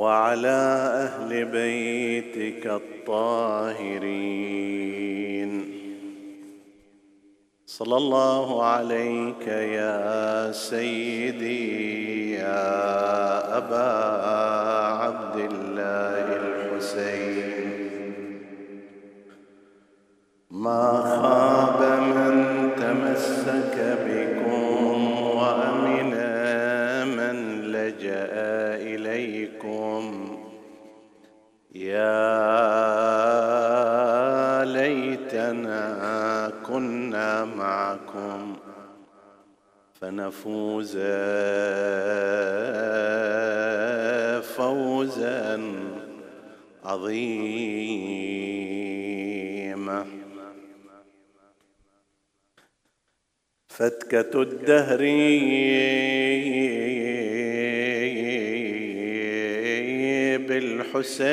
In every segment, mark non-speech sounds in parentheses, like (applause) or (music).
وعلى أهل بيتك الطاهرين. صلى الله عليك يا سيدي يا أبا عبد الله الحسين. ما خاب من تمسك بكم وأمن من لجأ إليكم. يا ليتنا كنا معكم فنفوز فوزا عظيما. فتكة الدهر بالحسين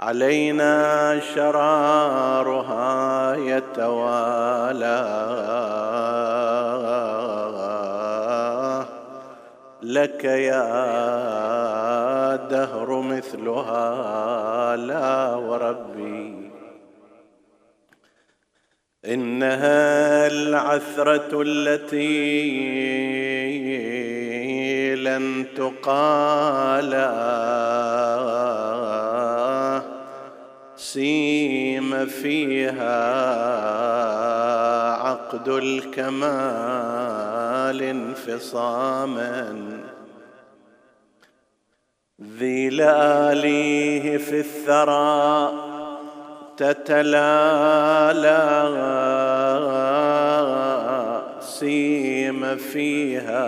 علينا شرارها يتوالى. لك يا دهر مثلها لا وربي. إنها العثرة التي لن تقالى سيم فيها عقد الكمال انفصاما. ذي لآليه في الثرى تتلالى سيم فيها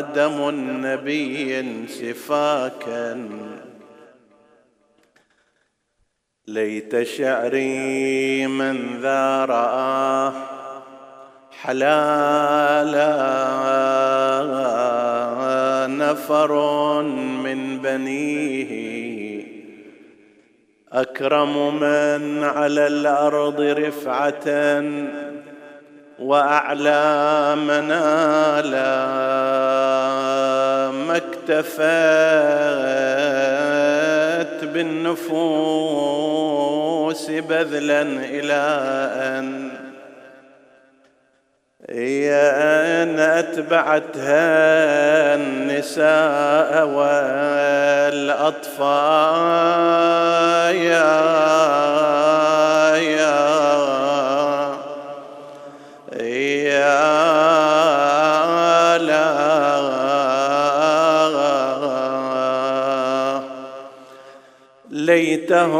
دم النبي سفاكا ليت شعري من ذا رآه حلالا نفر من بنيه. أكرم من على الأرض رفعة واعلى منالا ما اكتفت بالنفوس بذلا إلى أن هي أن أتبعتها النساء والأطفال. يا يا لا ليتهم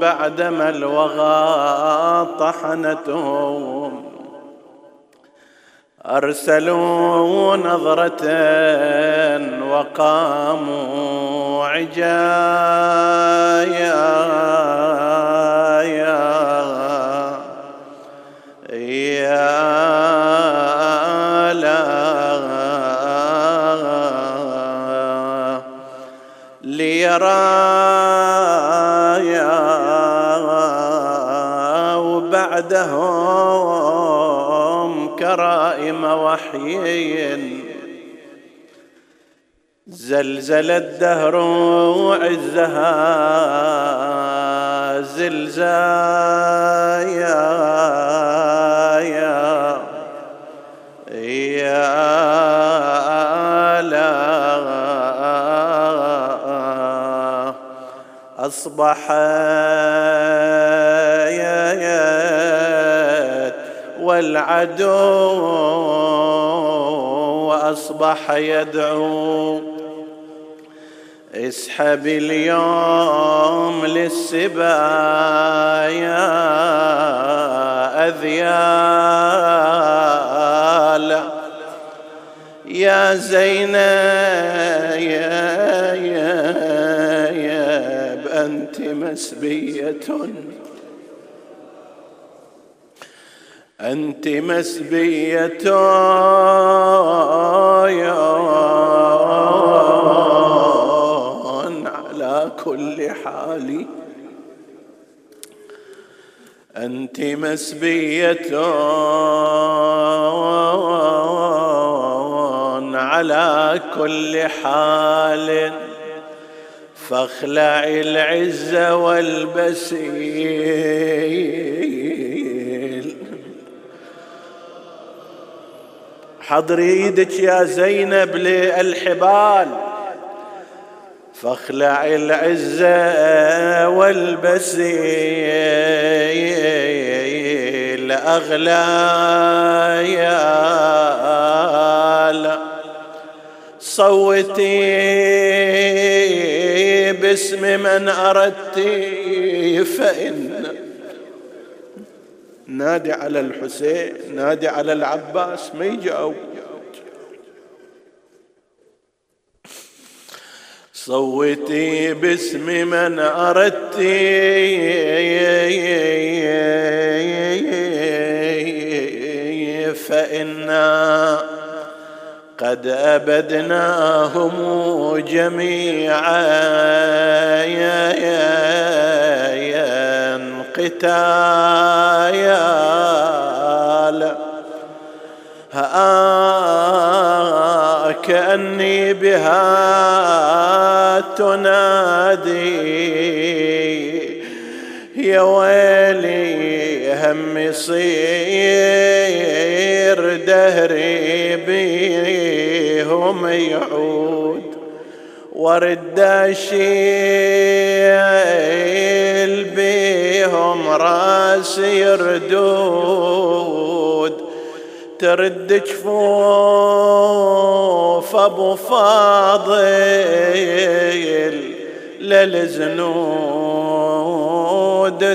بعدما الوغى طحنتهم. أرسلوا نظرة وقاموا عجايا. يا يا لا ليرى يا وبعدهم كرائم وحي زلزل الدهر عزها زلزايا. يا يا لا أصبحت والعدو أصبح يدعو. اسحب اليوم للسبايا أذيال. يا زينب أنت مسبية. أنت مسبية على كل حال. أنت مسبية على كل حال. فاخلع العزة والبسيل حضري إيدك يا زينب للحبال. فاخلع العزة والبسيل أغلى يا صوتي باسم من أردت فإن نادي على الحسين نادي على العباس ما يجاوب صوتي باسم من أردت فإنا قد أبدناهم جميعا. قتايا كأني بها تنادي. يا ويلي هم يصير دهري بيهم يعود. ورد اشيل راسي يردود ترد جفوف أبو فاضل للزنود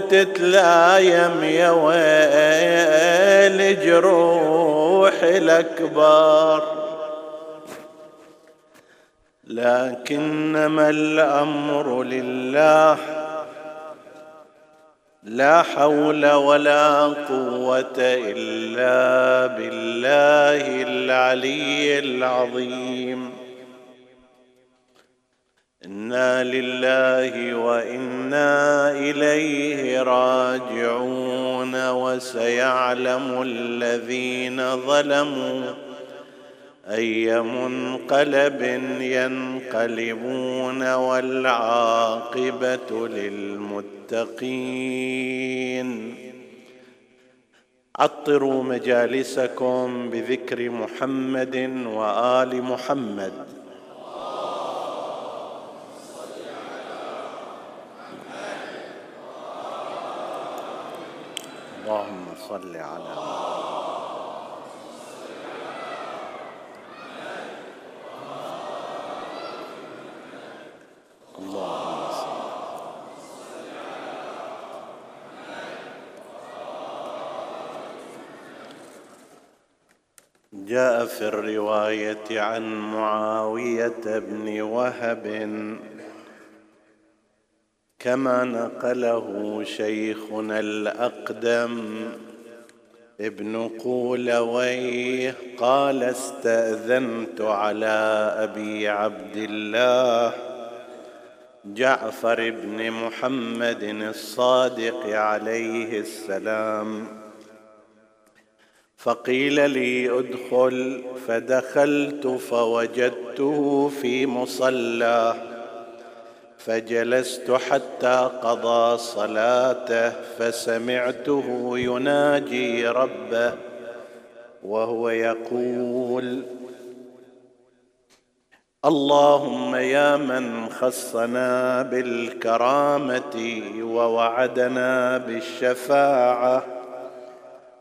تتلايم يا ويل جروح الأكبر. لكنما الأمر لله لا حول ولا قوة إلا بالله العلي العظيم. إنا لله وإنا إليه راجعون وسيعلم الذين ظلموا. أي منقلب ينقلبون والعاقبة للمتقين. عطروا مجالسكم بذكر محمد وآل محمد. اللهم صل على اللهم صل جاء في الرواية عن معاوية بن وهب كما نقله شيخنا الأقدم ابن قولويه قال استأذنت على أبي عبد الله جعفر بن محمد الصادق عليه السلام فقيل لي ادخل فدخلت فوجدته في مصلاه فجلست حتى قضى صلاته فسمعته يناجي ربه وهو يقول اللهم يا من خصنا بالكرامة ووعدنا بالشفاعة.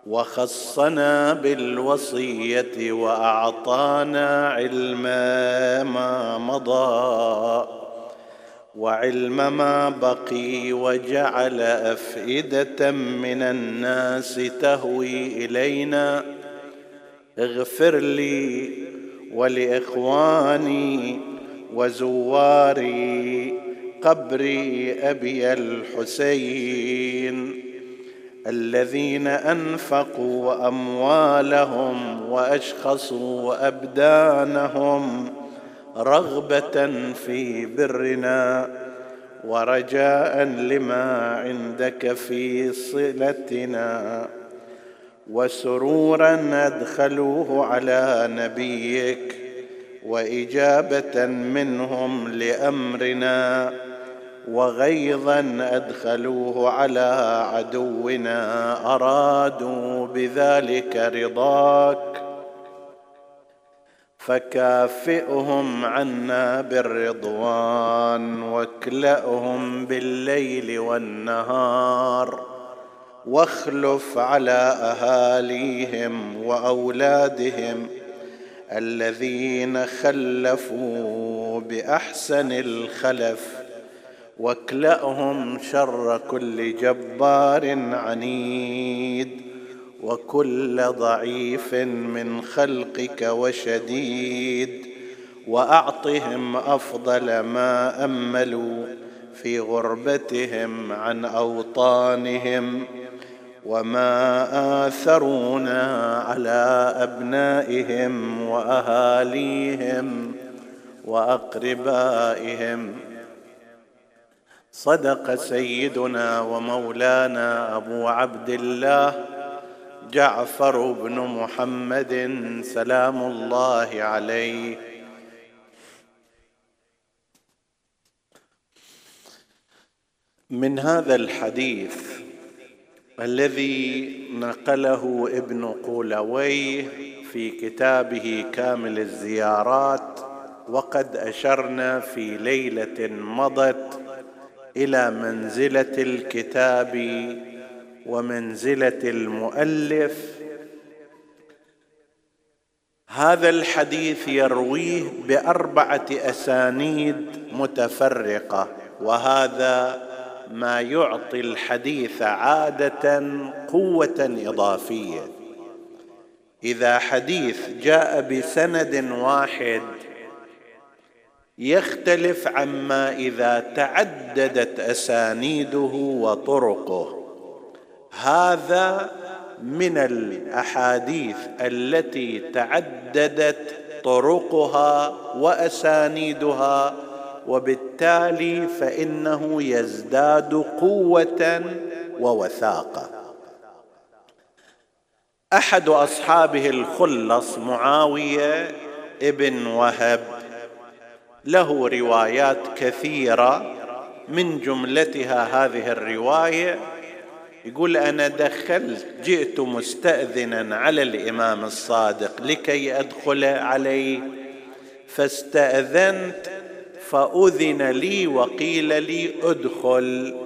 وخصنا بالوصية وأعطانا علما ما مضى وعلم ما بقي وجعل أفئدة من الناس تهوي إلينا. اغفر لي ولإخواني وزواري قبر أبي الحسين. الذين أنفقوا اموالهم وأشخصوا ابدانهم رغبة في برنا ورجاء لما عندك في صلتنا وسرورا أدخلوه على نبيك وإجابة منهم لأمرنا وغيظا أدخلوه على عدونا. أرادوا بذلك رضاك فكافئهم عنا بالرضوان واكلأهم بالليل والنهار واخلف على أهاليهم وأولادهم الذين خلفوا بأحسن الخلف. واكلأهم شر كل جبار عنيد وكل ضعيف من خلقك وشديد وأعطهم أفضل ما أملوا في غربتهم عن أوطانهم وما آثرونا على أبنائهم وأهاليهم وأقربائهم صدق سيدنا ومولانا أبو عبد الله جعفر بن محمد سلام الله عليه. من هذا الحديث الذي نقله ابن قولويه في كتابه كامل الزيارات وقد أشرنا في ليلة مضت إلى منزلة الكتاب ومنزلة المؤلف. هذا الحديث يرويه بأربعة أسانيد متفرقة وهذا ما يعطي الحديث عادة قوة إضافية. إذا حديث جاء بسند واحد يختلف عما إذا تعددت أسانيده وطرقه. هذا من الأحاديث التي تعددت طرقها وأسانيدها وبالتالي فإنه يزداد قوة ووثاقة. أحد أصحابه الخلص معاوية ابن وهب له روايات كثيرة من جملتها هذه الرواية. يقول أنا دخلت جئت مستأذنا على الإمام الصادق لكي أدخل عليه. فاستأذنت فأذن لي وقيل لي أدخل.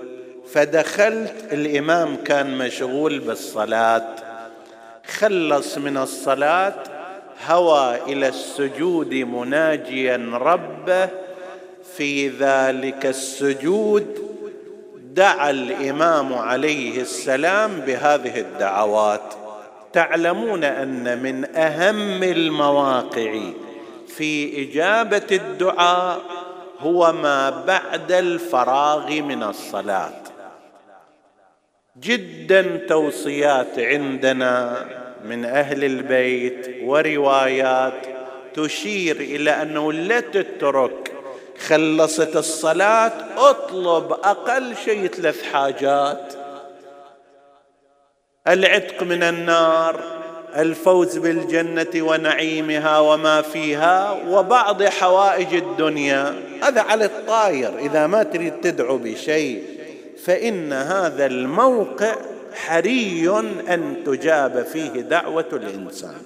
فدخلت الإمام كان مشغول بالصلاة. خلص من الصلاة هوى إلى السجود مناجيا ربه في ذلك السجود دعا الإمام عليه السلام بهذه الدعوات. تعلمون أن من أهم المواقع في إجابة الدعاء هو ما بعد الفراغ من الصلاة. جدا توصيات عندنا. من أهل البيت وروايات تشير إلى أنه لا تترك خلصت الصلاة اطلب أقل شيء ثلاث حاجات. العتق من النار الفوز بالجنة ونعيمها وما فيها وبعض حوائج الدنيا. هذا على الطاير إذا ما تريد تدعو بشيء فإن هذا الموقع حري أن تجاب فيه دعوة الإنسان.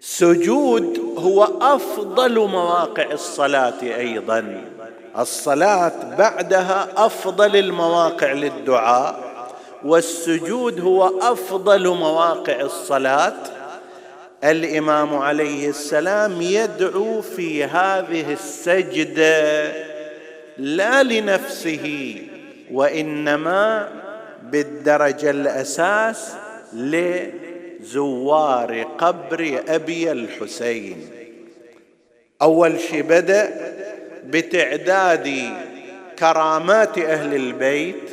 سجود هو أفضل مواقع الصلاة أيضا. الصلاة بعدها أفضل المواقع للدعاء والسجود هو أفضل مواقع الصلاة. الإمام عليه السلام يدعو في هذه السجدة لا لنفسه وإنما بالدرجة الأساس لزوار قبر أبي الحسين. أول شيء بدأ بتعداد كرامات أهل البيت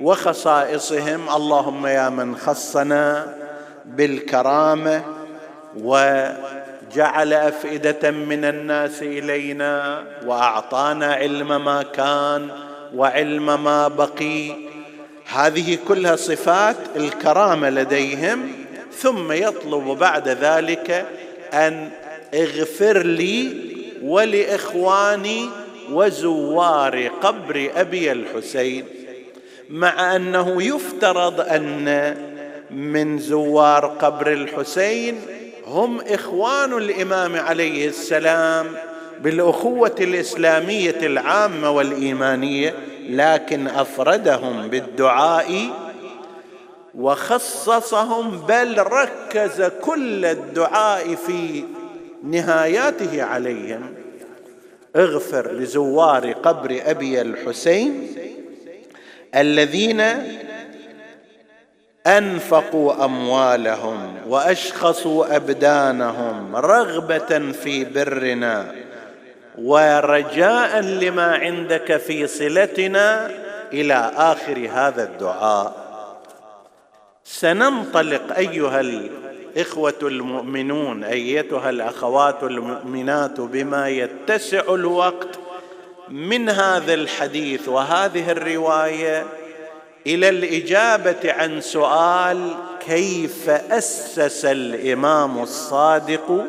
وخصائصهم. اللهم يا من خصنا بالكرامة وجعل أفئدة من الناس إلينا وأعطانا علم ما كان وعلم ما بقي. هذه كلها صفات الكرامة لديهم ثم يطلب بعد ذلك أن اغفر لي ولإخواني وزوار قبر أبي الحسين. مع أنه يفترض أن من زوار قبر الحسين هم إخوان الإمام عليه السلام بالأخوة الإسلامية العامة والإيمانية لكن أفردهم بالدعاء وخصصهم بل ركز كل الدعاء في نهاياته عليهم. اغفر لزوار قبر أبي الحسين الذين أنفقوا أموالهم وأشخصوا أبدانهم رغبة في برنا ورجاء لما عندك في صلتنا إلى آخر هذا الدعاء. سننطلق أيها الإخوة المؤمنون أيتها الأخوات المؤمنات بما يتسع الوقت من هذا الحديث وهذه الرواية إلى الإجابة عن سؤال كيف أسس الإمام الصادق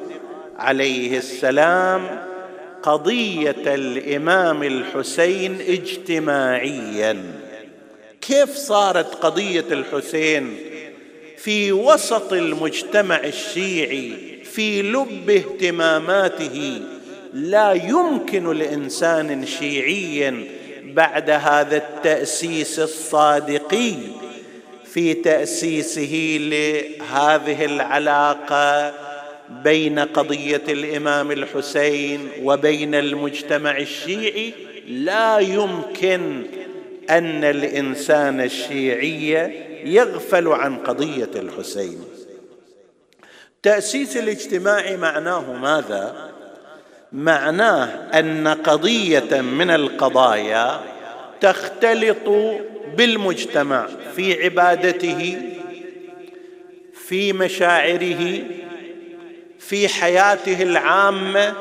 عليه السلام قضية الإمام الحسين اجتماعيا؟ كيف صارت قضية الحسين في وسط المجتمع الشيعي في لب اهتماماته؟ لا يمكن لإنسان شيعي بعد هذا التأسيس الصادقي في تأسيسه لهذه العلاقة بين قضية الإمام الحسين وبين المجتمع الشيعي لا يمكن أن الإنسان الشيعي يغفل عن قضية الحسين. تأسيس الاجتماع معناه ماذا؟ معناه أن قضية من القضايا تختلط بالمجتمع في عبادته في مشاعره في حياته العامة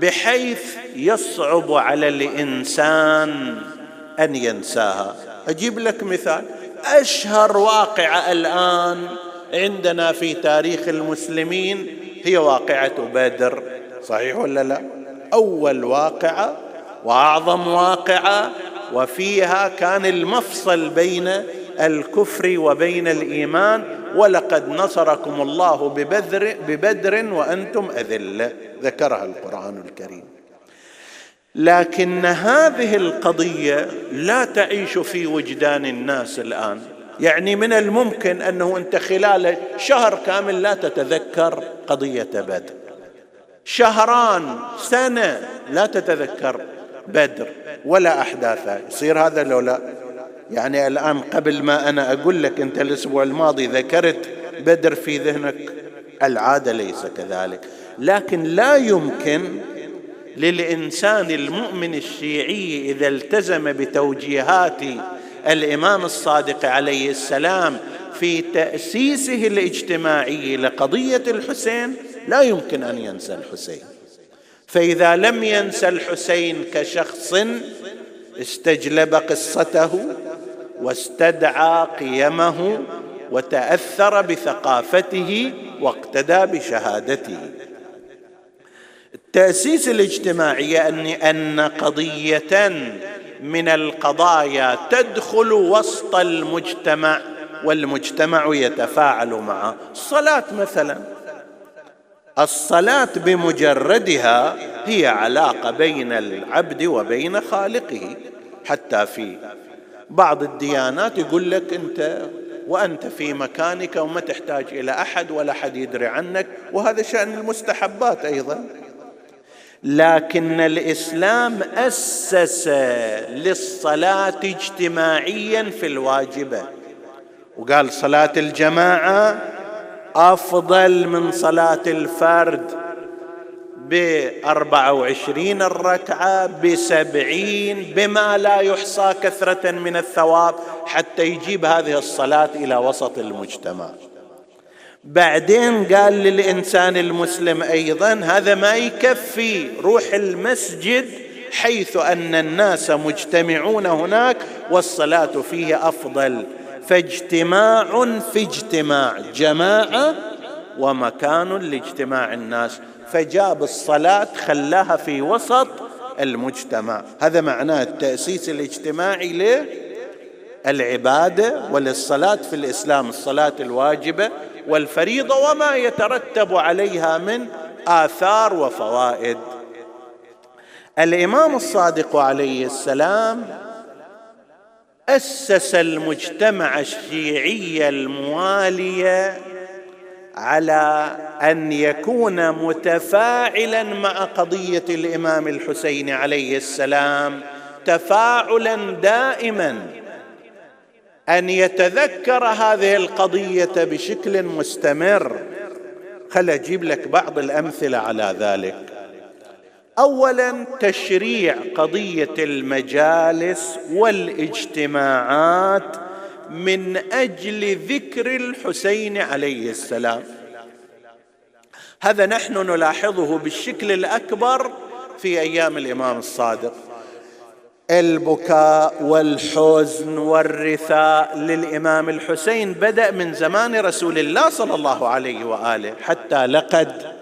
بحيث يصعب على الإنسان أن ينساها. أجيب لك مثال. أشهر واقعة الآن عندنا في تاريخ المسلمين هي واقعة بدر. صحيح ولا لا؟ أول واقعة وأعظم واقعة وفيها كان المفصل بين الكفر وبين الإيمان ولقد نصركم الله ببدر, ببدر وأنتم اذله ذكرها القرآن الكريم. لكن هذه القضية لا تعيش في وجدان الناس الآن. يعني من الممكن أنه أنت خلال شهر كامل لا تتذكر قضية بدر. شهران سنة لا تتذكر بدر ولا أحداثها. يصير هذا لو لا؟ يعني الآن قبل ما أنا أقول لك أنت الأسبوع الماضي ذكرت بدر في ذهنك العادة ليس كذلك. لكن لا يمكن للإنسان المؤمن الشيعي إذا التزم بتوجيهات الإمام الصادق عليه السلام في تأسيسه الاجتماعي لقضية الحسين لا يمكن أن ينسى الحسين. فإذا لم ينسى الحسين كشخص استجلب قصته واستدعى قيمه وتأثر بثقافته واقتدى بشهادته. التأسيس الاجتماعي أن قضية من القضايا تدخل وسط المجتمع والمجتمع يتفاعل معه الصلاة مثلا. الصلاة بمجردها هي علاقة بين العبد وبين خالقه. حتى في بعض الديانات يقول لك أنت وأنت في مكانك وما تحتاج إلى أحد ولا أحد يدري عنك وهذا شأن المستحبات أيضا. لكن الإسلام أسس للصلاة اجتماعيا في الواجبة. وقال صلاة الجماعة أفضل من صلاة الفرد بأربعة وعشرين الركعة بسبعين بما لا يحصى كثرة من الثواب حتى يجيب هذه الصلاة إلى وسط المجتمع. بعدين قال للإنسان المسلم أيضا هذا ما يكفي روح المسجد حيث أن الناس مجتمعون هناك والصلاة فيه أفضل. فاجتماع في اجتماع جماعة ومكان لاجتماع الناس. فجاب الصلاة خلاها في وسط المجتمع. هذا معناه التأسيس الاجتماعي للعبادة وللصلاة في الإسلام الصلاة الواجبة والفريضة وما يترتب عليها من آثار وفوائد. الإمام الصادق عليه السلام أسس المجتمع الشيعي الموالي على أن يكون متفاعلا مع قضية الإمام الحسين عليه السلام تفاعلا دائما. أن يتذكر هذه القضية بشكل مستمر. خل أجيب لك بعض الأمثلة على ذلك. اولا تشريع قضية المجالس والاجتماعات من أجل ذكر الحسين عليه السلام. هذا نحن نلاحظه بالشكل الأكبر في أيام الإمام الصادق. البكاء والحزن والرثاء للإمام الحسين بدأ من زمان رسول الله صلى الله عليه وآله حتى لقد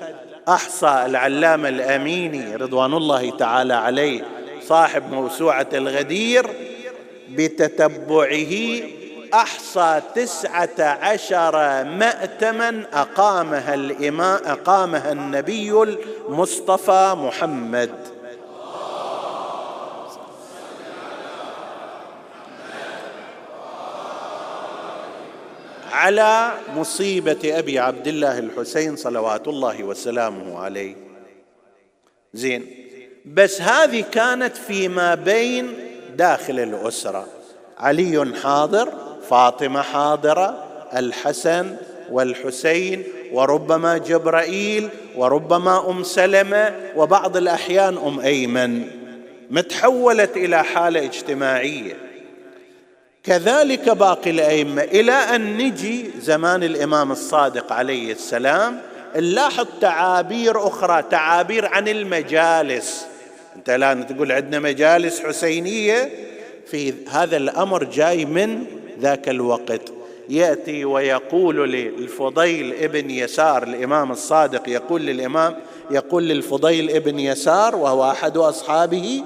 أحصى العلامة الأميني رضوان الله تعالى عليه صاحب موسوعة الغدير بتتبعه أحصى تسعة عشر مأتما أقامها الإمام أقامها النبي المصطفى محمد. على مصيبة أبي عبد الله الحسين صلوات الله وسلامه عليه. زين. بس هذه كانت فيما بين داخل الأسرة. علي حاضر فاطمة حاضرة الحسن والحسين وربما جبرائيل وربما أم سلمة وبعض الأحيان أم أيمن. متحولت إلى حالة اجتماعية. كذلك باقي الأئمة. إلى أن نجي زمان الإمام الصادق عليه السلام نلاحظ تعابير أخرى تعابير عن المجالس. أنت الآن تقول عندنا مجالس حسينية في هذا الأمر جاي من ذاك الوقت. يأتي ويقول للفضيل ابن يسار الإمام الصادق يقول للإمام يقول للفضيل ابن يسار وهو أحد أصحابه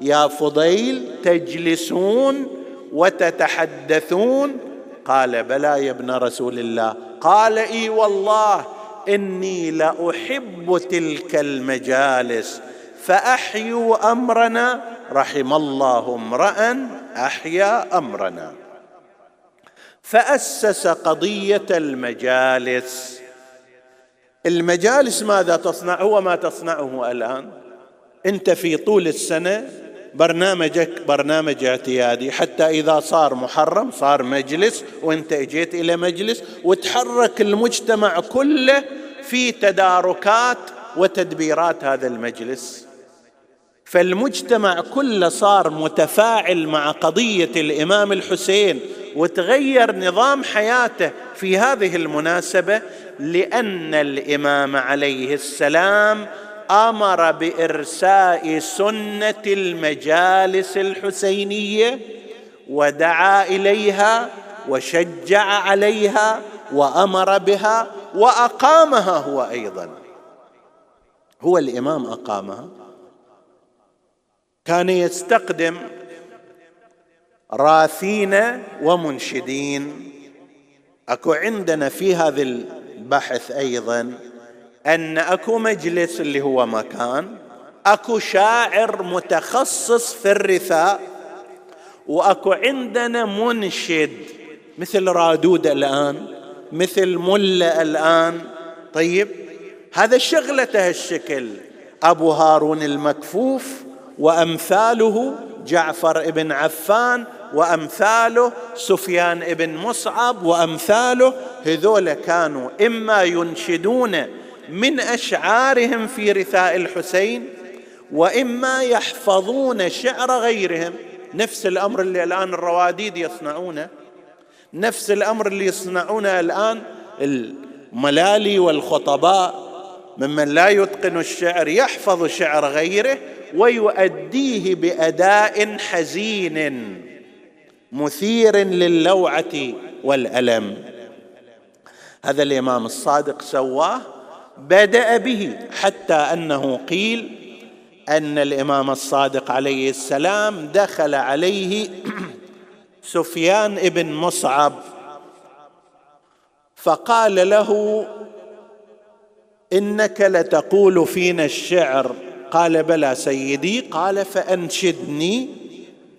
يا فضيل تجلسون وتتحدثون؟ قال بلى يا ابن رسول الله. قال إي والله إني لأحب تلك المجالس فأحيوا أمرنا. رحم الله امرا أحيا أمرنا. فأسس قضية المجالس. المجالس ماذا تصنع؟ هو ما تصنعه الآن. أنت في طول السنة برنامجك برنامج اعتيادي. حتى إذا صار محرم صار مجلس وإنت إجيت إلى مجلس وتحرك المجتمع كله في تداركات وتدبيرات هذا المجلس. فالمجتمع كله صار متفاعل مع قضية الإمام الحسين وتغير نظام حياته في هذه المناسبة لأن الإمام عليه السلام أمر بإرساء سنة المجالس الحسينية ودعا إليها وشجع عليها وأمر بها وأقامها هو أيضا. هو الإمام أقامها. كان يستقدم راثين ومنشدين. أكو عندنا في هذا البحث أيضا أن أكو مجلس اللي هو مكان أكو شاعر متخصص في الرثاء وأكو عندنا منشد مثل رادود الآن مثل مله الآن. طيب هذا شغلته الشكل. أبو هارون المكفوف وأمثاله جعفر بن عفان وأمثاله سفيان بن مصعب وأمثاله هذول كانوا إما ينشدون من أشعارهم في رثاء الحسين وإما يحفظون شعر غيرهم. نفس الأمر اللي الآن الرواديد يصنعونه. نفس الأمر اللي يصنعونه الآن الملالي والخطباء. ممن لا يتقن الشعر يحفظ شعر غيره ويؤديه بأداء حزين مثير للوعه والألم. هذا الإمام الصادق سواه. بدأ به حتى أنه قيل أن الإمام الصادق عليه السلام دخل عليه (clears throat) سفيان بن مصعب فقال له إنك لتقول فينا الشعر. قال بلى سيدي. قال فأنشدني.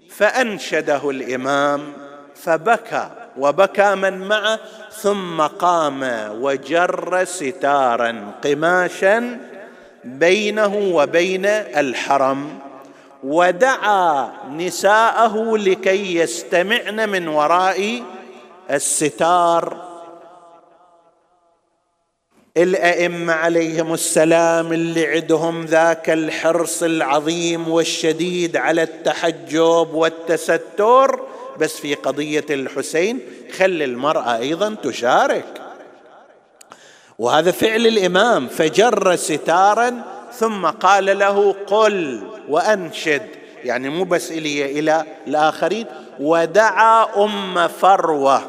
فأنشده الإمام فبكى. وبكى من معه ثم قام وجر ستارا قماشا بينه وبين الحرم ودعا نساءه لكي يستمعن من وراء الستار. الأئمة عليهم السلام اللي عندهم ذاك الحرص العظيم والشديد على التحجب والتستر بس في قضية الحسين خلي المرأة أيضا تشارك. وهذا فعل الإمام فجر ستارا ثم قال له قل وأنشد. يعني مو بس إلي إلى الآخرين. ودعا أم فروة.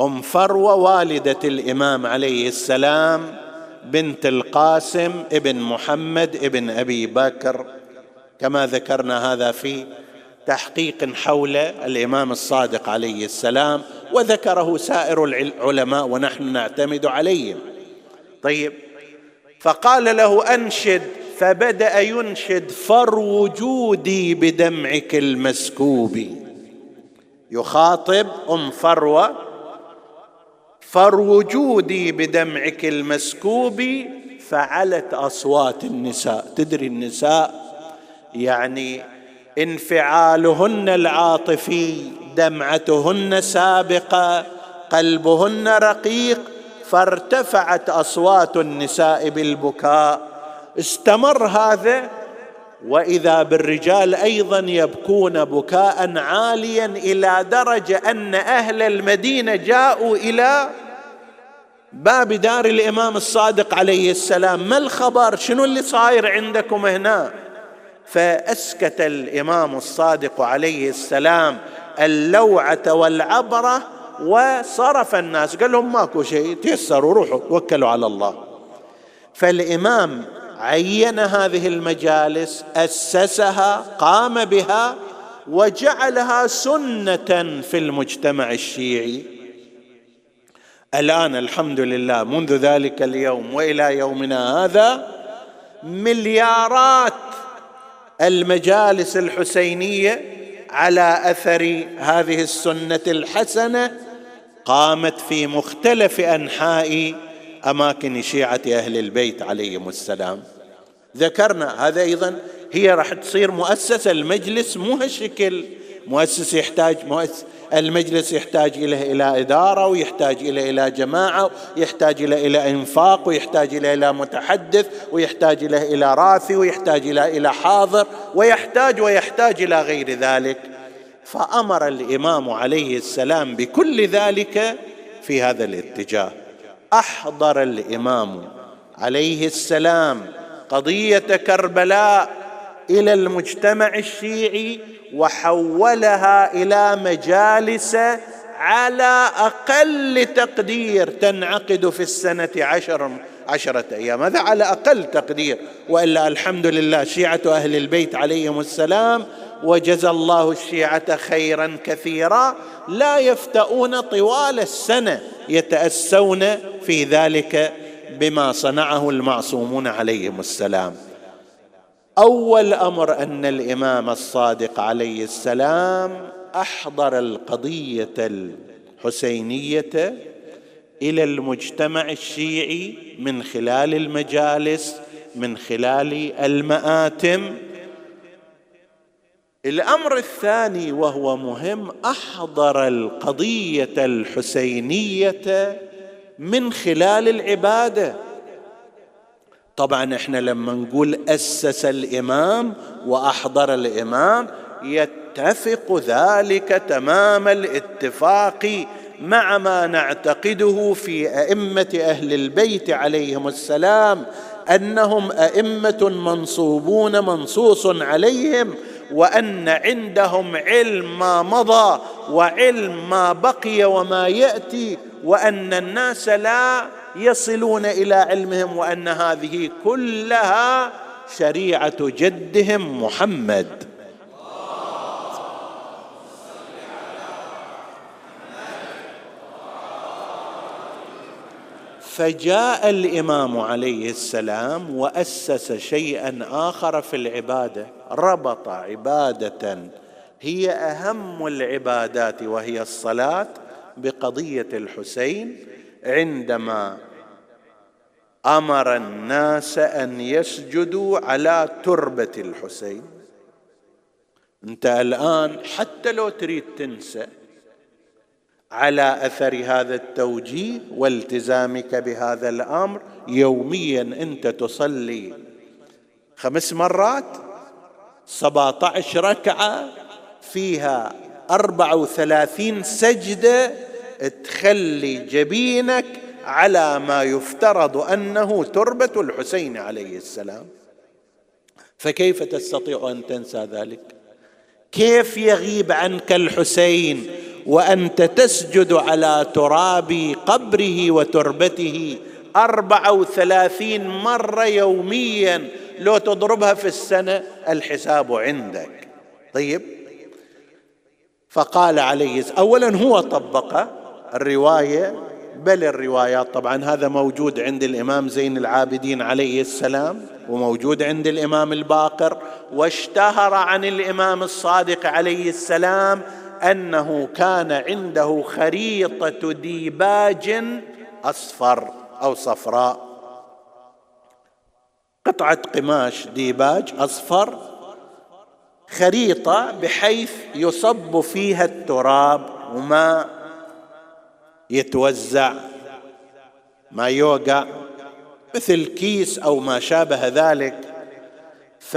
أم فروة والدة الإمام عليه السلام بنت القاسم ابن محمد ابن أبي بكر. كما ذكرنا هذا في تحقيق حول الإمام الصادق عليه السلام وذكره سائر العلماء ونحن نعتمد عليهم. طيب فقال له أنشد فبدأ ينشد فر وجودي بدمعك المسكوب. يخاطب أم فروة فر وجودي بدمعك المسكوب فعلت أصوات النساء. تدري النساء يعني انفعالهن العاطفي دمعتهن سابقة قلبهن رقيق فارتفعت أصوات النساء بالبكاء. استمر هذا وإذا بالرجال أيضا يبكون بكاء عاليا إلى درجة أن أهل المدينة جاءوا إلى باب دار الإمام الصادق عليه السلام. ما الخبر؟ شنو اللي صاير عندكم هنا؟ فأسكت الإمام الصادق عليه السلام اللوعة والعبرة وصرف الناس. قال لهم ماكو شيء تيسروا روحوا توكلوا على الله. فالإمام عين هذه المجالس أسسها قام بها وجعلها سنة في المجتمع الشيعي. الآن الحمد لله منذ ذلك اليوم وإلى يومنا هذا مليارات المجالس الحسينية على أثر هذه السنة الحسنة قامت في مختلف أنحاء أماكن شيعة أهل البيت عليهم السلام. ذكرنا هذا أيضا هي راح تصير مؤسسة المجلس مو هالشكل. مؤسس يحتاج مؤسس المجلس يحتاج إليه إلى إدارة ويحتاج إلى إلى جماعة ويحتاج إلى إلى إنفاق ويحتاج إلى إلى متحدث ويحتاج إلى إلى راثي ويحتاج إلى إلى حاضر ويحتاج ويحتاج إلى غير ذلك. فأمر الإمام عليه السلام بكل ذلك في هذا الاتجاه. أحضر الإمام عليه السلام قضية كربلاء إلى المجتمع الشيعي وحولها إلى مجالس على أقل تقدير تنعقد في السنة عشر عشرة أيام. هذا على أقل تقدير. وإلا الحمد لله شيعة أهل البيت عليهم السلام وجزى الله الشيعة خيرا كثيرا. لا يفتؤون طوال السنة يتأسون في ذلك بما صنعه المعصومون عليهم السلام. أول أمر أن الإمام الصادق عليه السلام أحضر القضية الحسينية إلى المجتمع الشيعي من خلال المجالس من خلال المآتم. الأمر الثاني وهو مهم أحضر القضية الحسينية من خلال العبادة. طبعا إحنا لما نقول أسس الإمام وأحضر الإمام يتفق ذلك تمام الاتفاق مع ما نعتقده في أئمة أهل البيت عليهم السلام أنهم أئمة منصوبون منصوص عليهم وأن عندهم علم ما مضى وعلم ما بقي وما يأتي وأن الناس لا يصلون إلى علمهم وأن هذه كلها شريعة جدهم محمد. فجاء الإمام عليه السلام وأسس شيئا آخر في العبادة ربط عبادة. هي أهم العبادات وهي الصلاة بقضية الحسين عندما أمر الناس أن يسجدوا على تربة الحسين. أنت الآن حتى لو تريد تنسى على أثر هذا التوجيه والتزامك بهذا الأمر يوميا أنت تصلي خمس مرات سبعة عشر ركعة فيها أربعة وثلاثين سجدة تخلي جبينك على ما يفترض أنه تربة الحسين عليه السلام. فكيف تستطيع أن تنسى ذلك؟ كيف يغيب عنك الحسين وأنت تسجد على تراب قبره وتربته أربعة وثلاثين مرة يوميا لو تضربها في السنة؟ الحساب عندك. طيب. فقال عليه اولا هو طبق الرواية بل الروايات. طبعا هذا موجود عند الإمام زين العابدين عليه السلام وموجود عند الإمام الباقر واشتهر عن الإمام الصادق عليه السلام أنه كان عنده خريطة ديباج أصفر أو صفراء. قطعة قماش ديباج أصفر خريطة بحيث يصب فيها التراب وما يتوزع ما يوقع مثل كيس أو ما شابه ذلك. ف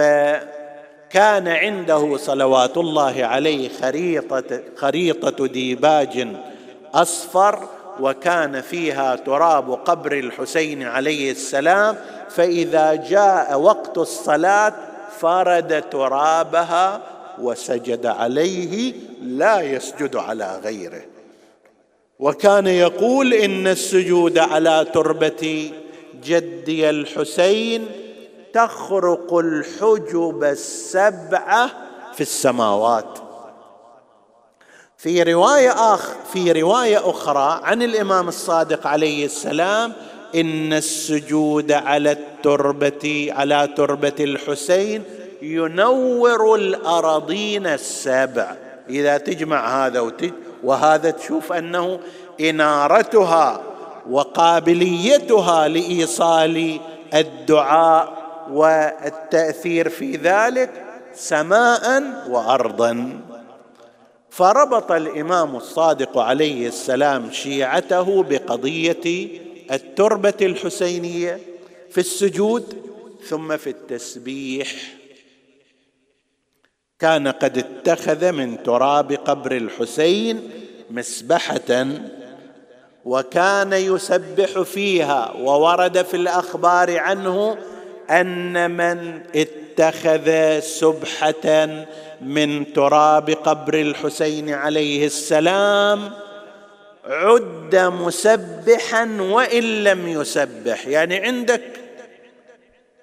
كان عنده صلوات الله عليه خريطة خريطة ديباج أصفر وكان فيها تراب قبر الحسين عليه السلام. فإذا جاء وقت الصلاة فرد ترابها وسجد عليه لا يسجد على غيره. وكان يقول إن السجود على تربة جدي الحسين تخرق الحجب السبعه في السماوات. في رواية اخ في رواية أخرى عن الإمام الصادق عليه السلام إن السجود على التربة على تربة الحسين ينور الارضين السبع. إذا تجمع هذا وهذا تشوف أنه إنارتها وقابليتها لإيصال الدعاء والتأثير في ذلك سماء وأرضا. فربط الإمام الصادق عليه السلام شيعته بقضية التربة الحسينية في السجود ثم في التسبيح. كان قد اتخذ من تراب قبر الحسين مسبحة وكان يسبح فيها وورد في الأخبار عنه أن من اتخذ سبحة من تراب قبر الحسين عليه السلام عد مسبحا وإن لم يسبح. يعني عندك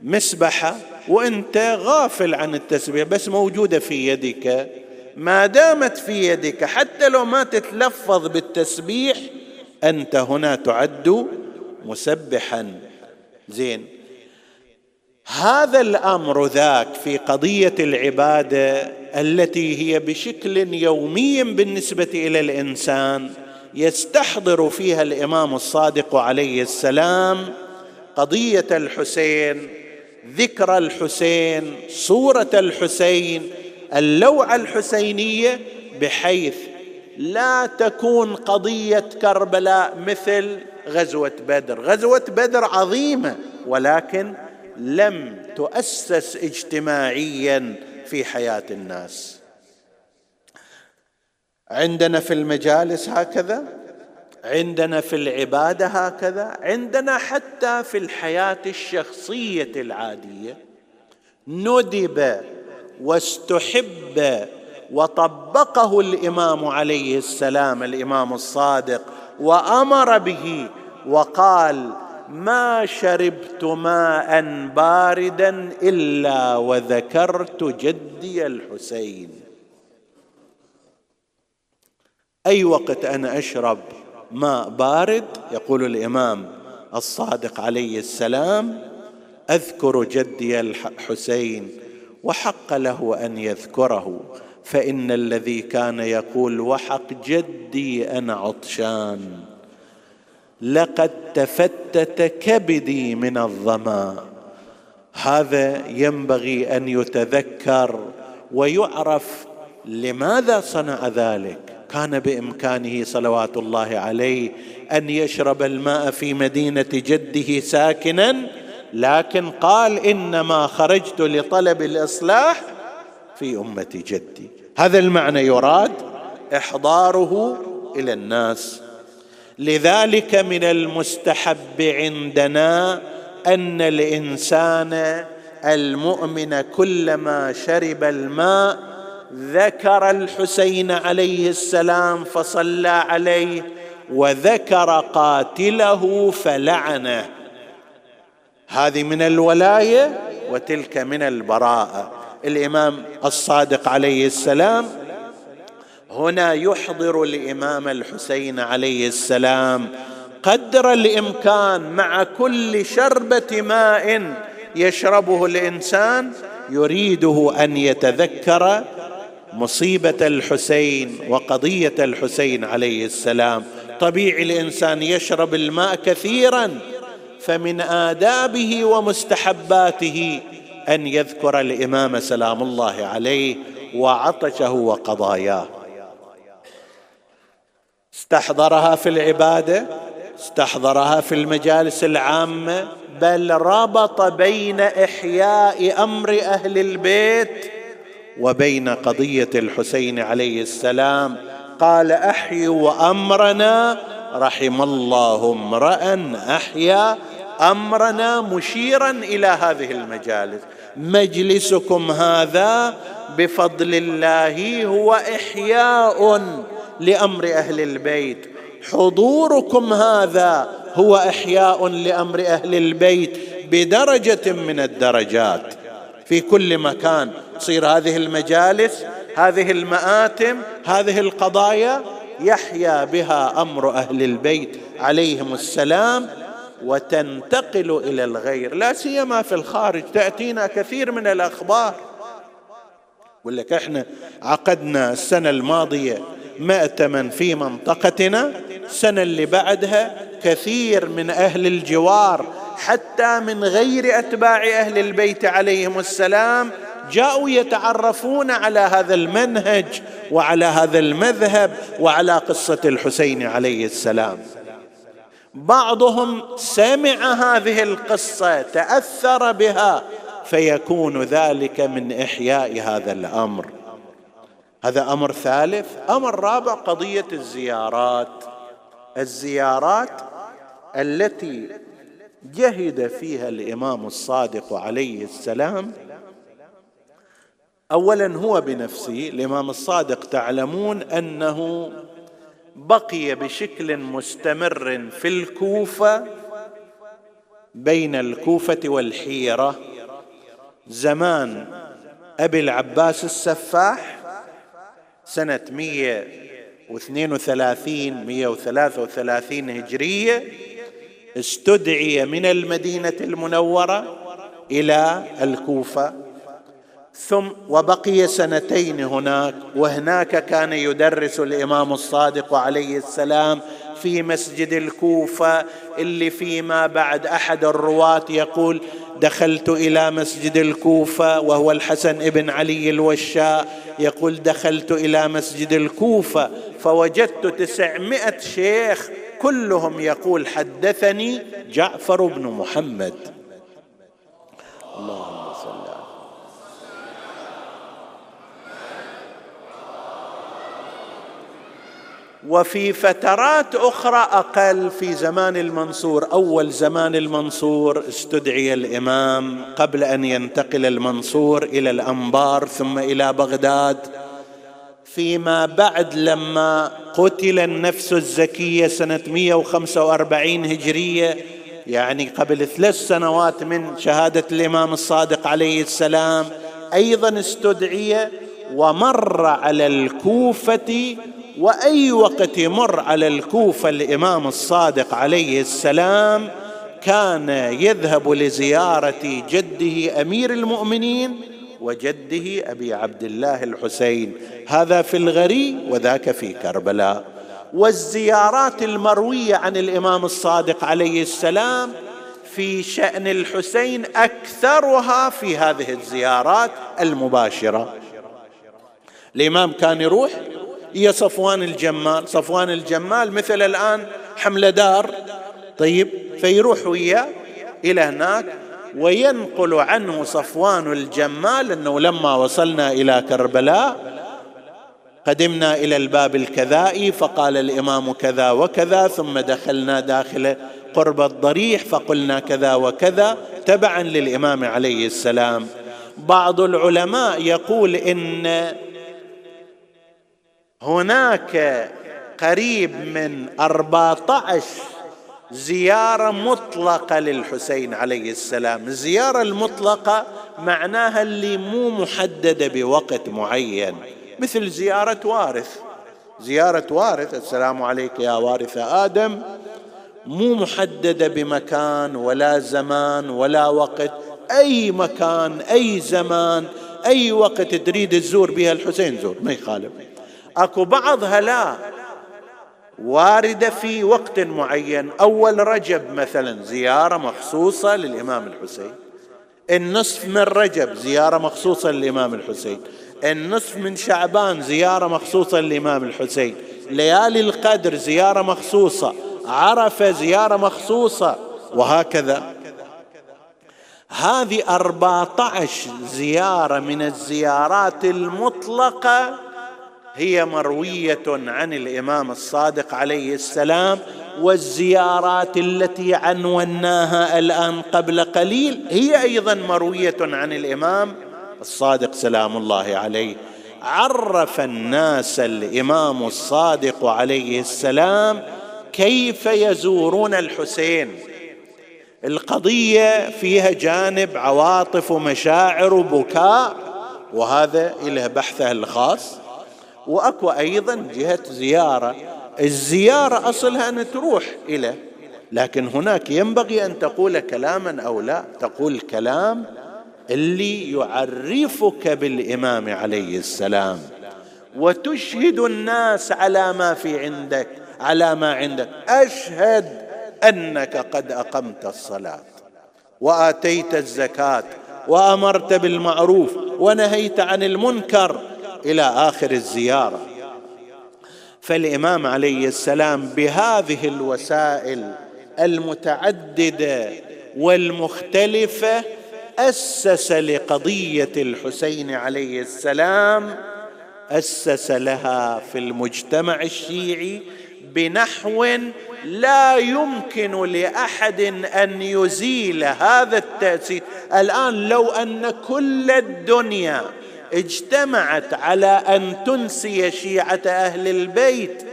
مسبحة وأنت غافل عن التسبيح بس موجودة في يدك. ما دامت في يدك حتى لو ما تتلفظ بالتسبيح أنت هنا تعد مسبحا. زين. هذا الأمر ذاك في قضية العبادة التي هي بشكل يومي بالنسبة إلى الإنسان يستحضر فيها الإمام الصادق عليه السلام قضية الحسين ذكر الحسين صورة الحسين اللوعة الحسينية بحيث لا تكون قضية كربلاء مثل غزوة بدر. غزوة بدر عظيمة ولكن لم تؤسس اجتماعيا في حياة الناس. عندنا في المجالس هكذا عندنا في العبادة هكذا عندنا حتى في الحياة الشخصية العادية ندب واستحب وطبقه الإمام عليه السلام الإمام الصادق وأمر به وقال ما شربت ماء باردا إلا وذكرت جدي الحسين. أي وقت أنا أشرب ماء بارد يقول الإمام الصادق عليه السلام أذكر جدي الحسين وحق له أن يذكره فإن الذي كان يقول وحق جدي أنا عطشان. لقد تفتت كبدي من الظما هذا ينبغي أن يتذكر ويعرف لماذا صنع ذلك. كان بإمكانه صلوات الله عليه أن يشرب الماء في مدينة جده ساكنا لكن قال إنما خرجت لطلب الإصلاح في أمة جدي. هذا المعنى يراد إحضاره إلى الناس. لذلك من المستحب عندنا أن الإنسان المؤمن كلما شرب الماء ذكر الحسين عليه السلام فصلى عليه وذكر قاتله فلعنه. هذه من الولاية وتلك من البراءة. الإمام الصادق عليه السلام هنا يحضر الإمام الحسين عليه السلام. قدر الإمكان مع كل شربة ماء يشربه الإنسان يريده أن يتذكر مصيبة الحسين وقضية الحسين عليه السلام. طبيعي الإنسان يشرب الماء كثيرا فمن آدابه ومستحباته أن يذكر الإمام سلام الله عليه وعطشه وقضاياه. استحضرها في العبادة استحضرها في المجالس العامة بل ربط بين إحياء أمر أهل البيت وبين قضية الحسين عليه السلام قال أحيوا امرنا رحم الله امرا أحيا أمرنا مشيرا إلى هذه المجالس. مجلسكم هذا بفضل الله هو إحياء لأمر أهل البيت. حضوركم هذا هو إحياء لأمر أهل البيت بدرجة من الدرجات. في كل مكان. تصير هذه المجالس هذه المآتم هذه القضايا يحيا بها أمر أهل البيت عليهم السلام وتنتقل إلى الغير. لا سيما في الخارج تأتينا كثير من الأخبار. يقول لك إحنا عقدنا السنة الماضية مأتما في منطقتنا السنة اللي بعدها كثير من أهل الجوار حتى من غير أتباع أهل البيت عليهم السلام جاءوا يتعرفون على هذا المنهج وعلى هذا المذهب وعلى قصة الحسين عليه السلام. بعضهم سمع هذه القصة تأثر بها فيكون ذلك من إحياء هذا الأمر. هذا أمر ثالث. أمر رابع قضية الزيارات. الزيارات التي جهد فيها الإمام الصادق عليه السلام. اولا هو بنفسه الإمام الصادق تعلمون أنه بقي بشكل مستمر في الكوفة بين الكوفة والحيرة. زمان أبي العباس السفاح سنة 132 133 هجرية استدعي من المدينة المنورة إلى الكوفة. ثم وبقي سنتين هناك وهناك كان يدرس الإمام الصادق عليه السلام في مسجد الكوفة اللي فيما بعد أحد الرواة يقول دخلت إلى مسجد الكوفة وهو الحسن بن علي الوشاء. يقول دخلت إلى مسجد الكوفة فوجدت تسعمائة شيخ كلهم يقول حدثني جعفر بن محمد. اللهم صل على وفي فترات أخرى أقل في زمان المنصور أول زمان المنصور استدعي الإمام قبل أن ينتقل المنصور إلى الأنبار ثم إلى بغداد. فيما بعد لما قتل النفس الزكية سنة 145 هجرية يعني قبل ثلاث سنوات من شهادة الإمام الصادق عليه السلام أيضا استدعي ومر على الكوفة وأي وقت يمر على الكوفة الإمام الصادق عليه السلام كان يذهب لزيارة جده أمير المؤمنين وجده أبي عبد الله الحسين. هذا في الغري وذاك في كربلاء. والزيارات المروية عن الإمام الصادق عليه السلام في شأن الحسين أكثرها في هذه الزيارات المباشرة. الإمام كان يروح هي صفوان الجمال صفوان الجمال مثل الآن حملة دار. طيب فيروح وياه إلى هناك وينقل عنه صفوان الجمال أنه لما وصلنا إلى كربلاء قدمنا إلى الباب الكذائي فقال الإمام كذا وكذا ثم دخلنا داخل قرب الضريح فقلنا كذا وكذا تبعا للإمام عليه السلام. بعض العلماء يقول إن هناك قريب من 14 زيارة مطلقة للحسين عليه السلام. الزياره المطلقة معناها اللي مو محددة بوقت معين. مثل زيارة وارث. زيارة وارث السلام عليك يا وارث آدم مو محددة بمكان ولا زمان ولا وقت. أي مكان أي زمان أي وقت تريد تزور بها الحسين زور ما يخالف. أكو بعضها لا وارده في وقت معين. أول رجب مثلا زيارة مخصوصة للإمام الحسين. النصف من رجب زيارة مخصوصة للإمام الحسين. النصف من شعبان زيارة مخصوصة للإمام الحسين. ليالي القدر زيارة مخصوصة. عرفة زيارة مخصوصة. وهكذا. هذه أربعة عشر زيارة من الزيارات المطلقة هي مروية عن الإمام الصادق عليه السلام والزيارات التي عنوناها الآن قبل قليل هي أيضا مروية عن الإمام الصادق سلام الله عليه. عرف الناس الإمام الصادق عليه السلام كيف يزورون الحسين. القضية فيها جانب عواطف ومشاعر وبكاء وهذا له بحثه الخاص. وأكو أيضا جهة زيارة. الزيارة أصلها أن تروح إلى لكن هناك ينبغي أن تقول كلاما أو لا. تقول كلام اللي يعرفك بالإمام عليه السلام. وتشهد الناس على ما في عندك على ما عندك. أشهد أنك قد أقمت الصلاة وآتيت الزكاة وأمرت بالمعروف ونهيت عن المنكر. إلى آخر الزيارة. فالإمام عليه السلام بهذه الوسائل المتعددة والمختلفة أسس لقضية الحسين عليه السلام أسس لها في المجتمع الشيعي بنحو لا يمكن لأحد أن يزيل هذا التأسيس. الآن لو أن كل الدنيا اجتمعت على أن تنسي شيعة أهل البيت.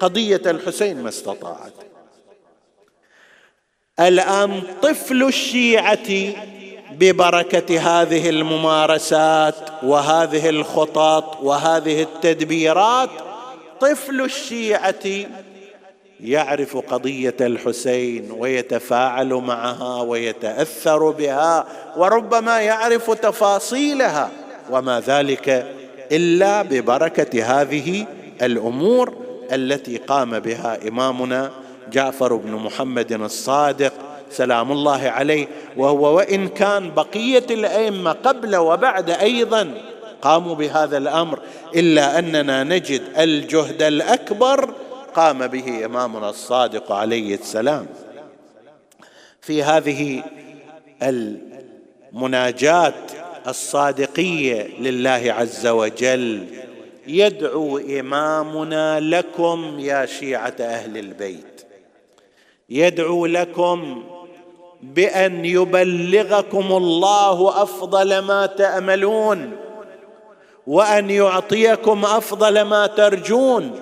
قضية الحسين ما استطاعت. الآن طفل الشيعة ببركة هذه الممارسات وهذه الخطط وهذه التدبيرات طفل الشيعة يعرف قضية الحسين ويتفاعل معها ويتأثر بها وربما يعرف تفاصيلها. وما ذلك إلا ببركة هذه الأمور التي قام بها إمامنا جعفر بن محمد الصادق. سلام الله عليه. وهو وإن كان بقية الأئمة قبل وبعد أيضا قاموا بهذا الأمر إلا أننا نجد الجهد الأكبر قام به إمامنا الصادق عليه السلام. في هذه المناجاة الصادقية لله عز وجل. يدعو إمامنا لكم يا شيعة أهل البيت. يدعو لكم بأن يبلغكم الله أفضل ما تأملون وأن يعطيكم أفضل ما ترجون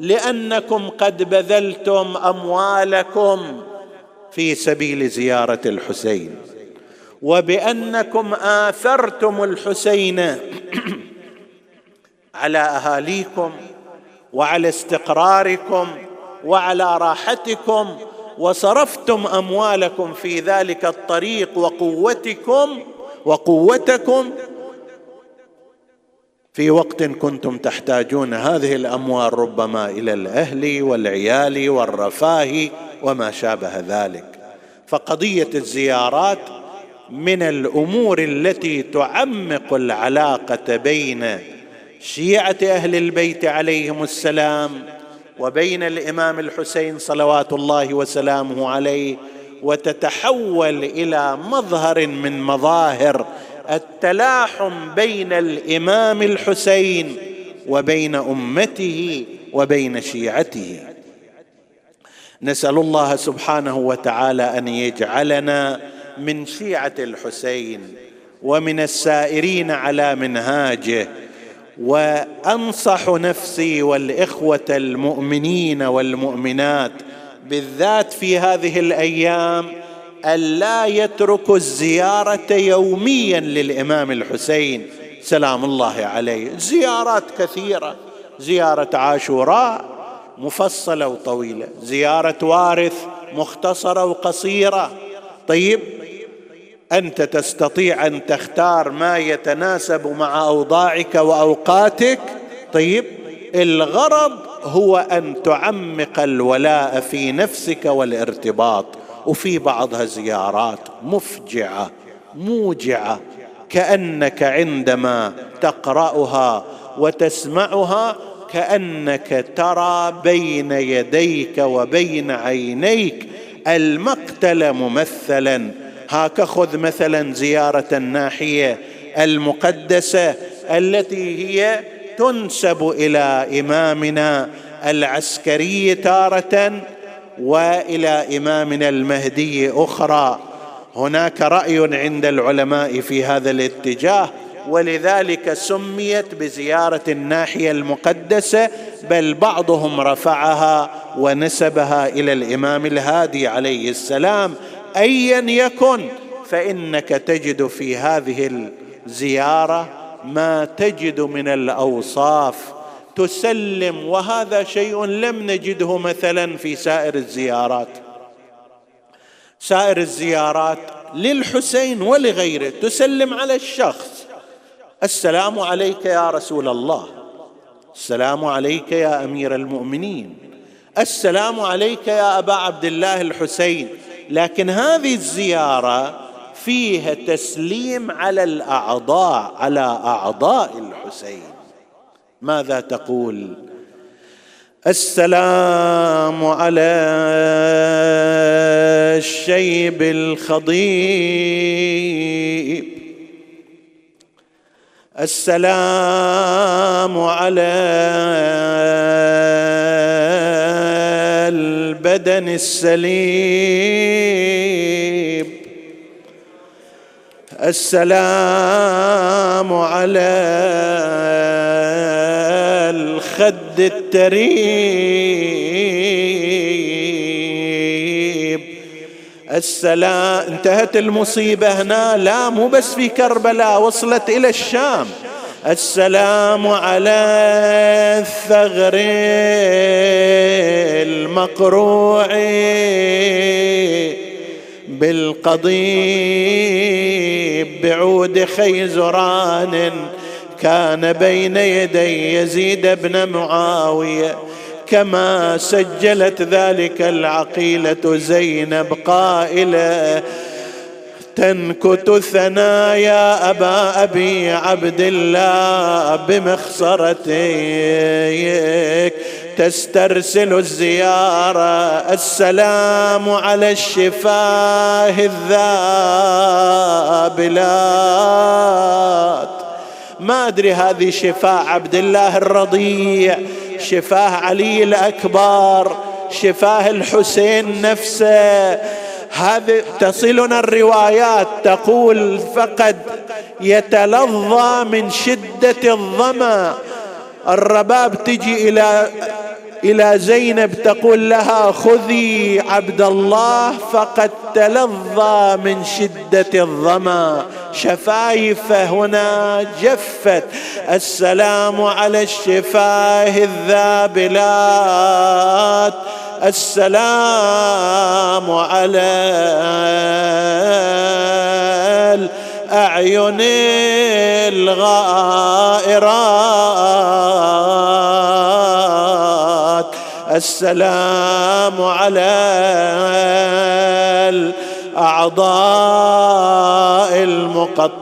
لأنكم قد بذلتم أموالكم في سبيل زيارة الحسين. وبأنكم آثرتم الحسين (clears throat) على أهاليكم وعلى استقراركم وعلى راحتكم وصرفتم أموالكم في ذلك الطريق وقوتكم وقوتكم في وقت كنتم تحتاجون هذه الأموال ربما إلى الأهل والعيال والرفاه وما شابه ذلك. فقضية الزيارات من الأمور التي تعمق العلاقة بين شيعة أهل البيت عليهم السلام وبين الإمام الحسين صلوات الله وسلامه عليه وتتحول إلى مظهر من مظاهر التلاحم بين الإمام الحسين وبين أمته وبين شيعته. نسأل الله سبحانه وتعالى أن يجعلنا من شيعة الحسين ومن السائرين على منهاجه وأنصح نفسي والإخوة المؤمنين والمؤمنات بالذات في هذه الأيام الا يتركوا الزيارة يوميا للإمام الحسين. سلام الله عليه. زيارات كثيرة. زيارة عاشوراء مفصلة وطويلة. زيارة وارث مختصرة وقصيرة. طيب أنت تستطيع أن تختار ما يتناسب مع أوضاعك وأوقاتك. طيب الغرض هو أن تعمق الولاء في نفسك والارتباط وفي بعضها زيارات مفجعة موجعة كأنك عندما تقرأها وتسمعها كأنك ترى بين يديك وبين عينيك المقتل ممثلا. هاك خذ مثلا زيارة الناحية المقدسة التي هي تنسب إلى إمامنا العسكري تارة وإلى إمامنا المهدي أخرى. هناك رأي عند العلماء في هذا الاتجاه. ولذلك سميت بزيارة الناحية المقدسة بل بعضهم رفعها ونسبها إلى الإمام الهادي عليه السلام. ايا يكن فإنك تجد في هذه الزيارة ما تجد من الأوصاف. تسلم وهذا شيء لم نجده مثلا في سائر الزيارات. سائر الزيارات للحسين ولغيره تسلم على الشخص. السلام عليك يا رسول الله. السلام عليك يا أمير المؤمنين. السلام عليك يا أبا عبد الله الحسين. لكن هذه الزيارة فيها تسليم على الأعضاء على أعضاء الحسين. ماذا تقول؟ السلام على الشيب الخضيب. السلام على البدن السليم. السلام على الخد التريب السلام انتهت المصيبة هنا. لا مو بس في كربلاء وصلت إلى الشام. السلام على الثغر المقروع بالقضيب بعود خيزران كان بين يدي يزيد بن معاوية. كما سجلت ذلك العقيلة زينب قائلة تنكت ثنايا أبا أبي عبد الله بمخصرتك تسترسل الزيارة السلام على الشفاه الذابلات. ما أدري هذه شفاه عبد الله الرضيع. شفاه علي الأكبر شفاه الحسين نفسه. هذه تصلنا الروايات تقول فقد يتلظى من شدة الظمأ. الرباب تجي إلى إلى زينب تقول لها خذي عبد الله فقد تلظى من شدة الظمأ. شفايفه هنا جفت. السلام على الشفاه الذابلات. السلام على الأعين الغائرات السلام على الأعضاء المقطعات.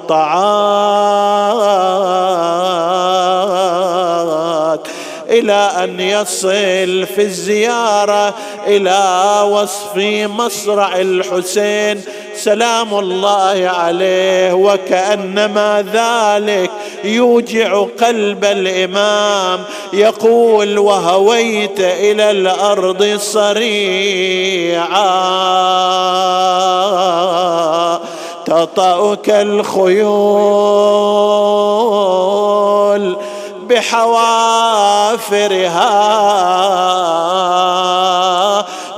إلى أن يصل في الزيارة إلى وصف مصرع الحسين. سلام الله عليه وكأنما ذلك يوجع قلب الإمام. يقول وهويت إلى الأرض صريعا. تطأك الخيول بحوافرها.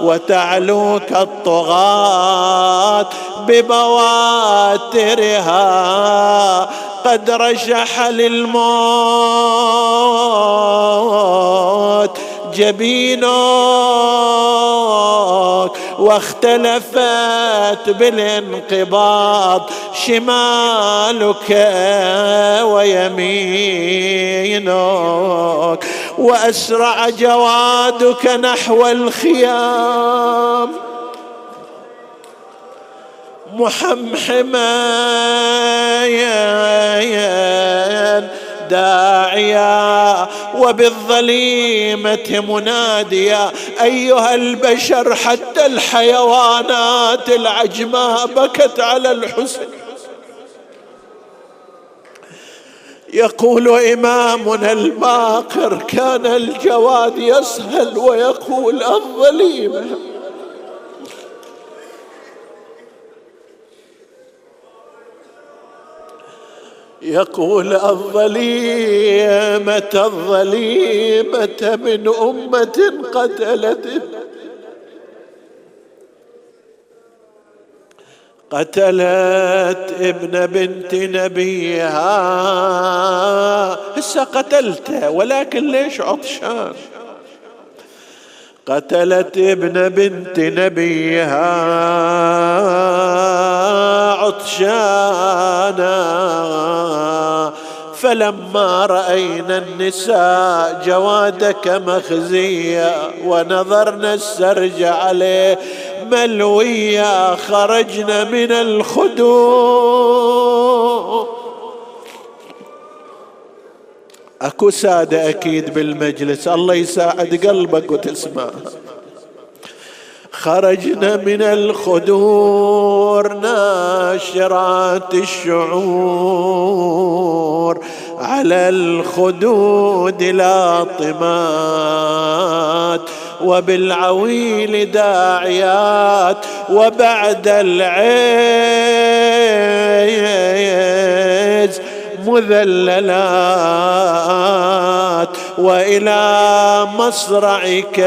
وتعلوك الطغاة ببواترها. قد رشح للموت جبينك واختلفت بالانقباض شمالك ويمينك وأسرع جوادك نحو الخيام محمحما داعيا وبالظليمة مناديا أيها البشر حتى الحيوانات العجماء بكت على الحسن. يقول إمامنا الباقر كان الجواد يسهل ويقول الظليمه يقول الظليمة الظليمة من أمة قتلت قتلت ابن بنت نبيها. هسه قتلته ولكن ليش عطشان؟ قتلت ابن بنت نبيها. عطشانا. فلما رأينا النساء جوادك مخزيا ونظرنا السرج عليه ملويا خرجنا من الخدود. أكو سادة أكيد بالمجلس الله يساعد قلبك وتسمع خرجنا من الخدور ناشرات الشعور. على الخدود لاطمات وبالعويل داعيات وبعد العيز مذللات وإلى مصرعك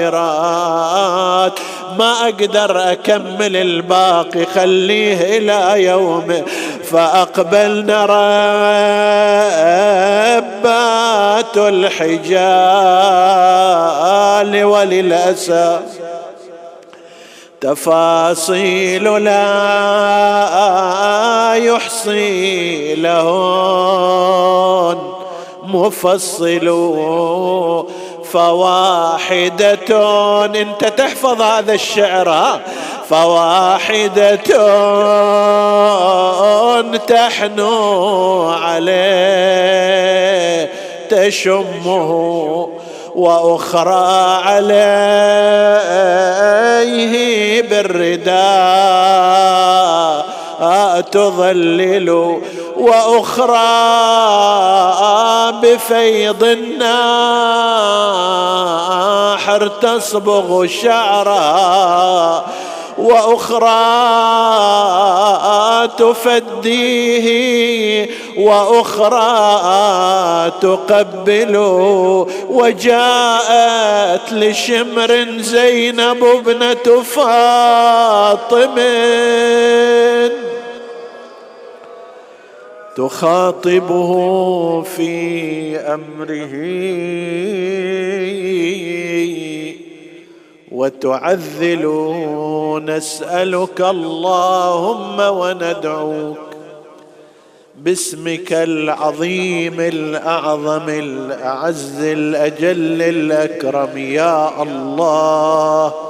مبادرات. ما أقدر أكمل الباقي خليه إلى يوم فاقبلنا ربات الحجال وللأسف تفاصيل لا يحصي لهن مفصل فواحدة انت تحفظ هذا الشعر. فواحدة تحنو عليه تشمه وأخرى عليه بالرداء تظلل وأخرى بفيض الناحر تصبغ شعرها وأخرى تفديه وأخرى تقبل وجاءت لشمر زينب ابنة فاطم تخاطبه في أمره. وتعذل نسألك اللهم وندعوك باسمك العظيم الأعظم الأعز الأجل الأكرم. يا الله